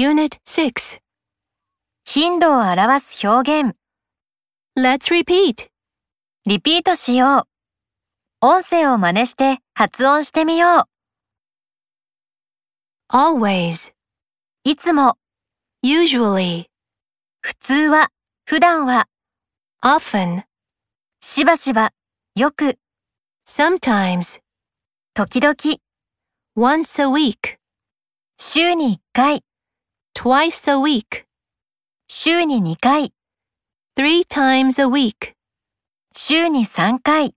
Unit 6. 頻度を表す表現。Let's repeat. リピートしよう。音声を真似して発音してみよう。Always. いつも、Usually. 普通は、普段は、Often. しばしば、よく、Sometimes. 時々、Once a week. 週に1回、Twice a week. 週に2回、 Three times a week. 週に3回。